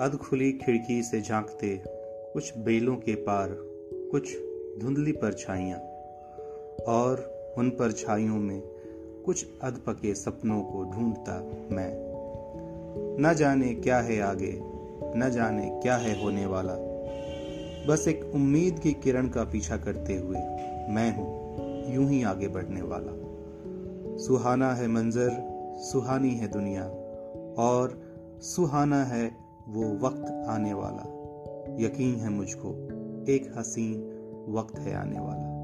अध खुली खिड़की से झांकते कुछ बेलों के पार, कुछ धुंधली परछाइयाँ, और उन परछाइयों में कुछ अधपके सपनों को ढूंढता मैं। न जाने क्या है आगे, न जाने क्या है होने वाला। बस एक उम्मीद की किरण का पीछा करते हुए मैं हूँ, यूँ ही आगे बढ़ने वाला। सुहाना है मंजर, सुहानी है दुनिया, और सुहाना है वो वक्त आने वाला। यकीन है मुझको, एक हसीन वक्त है आने वाला।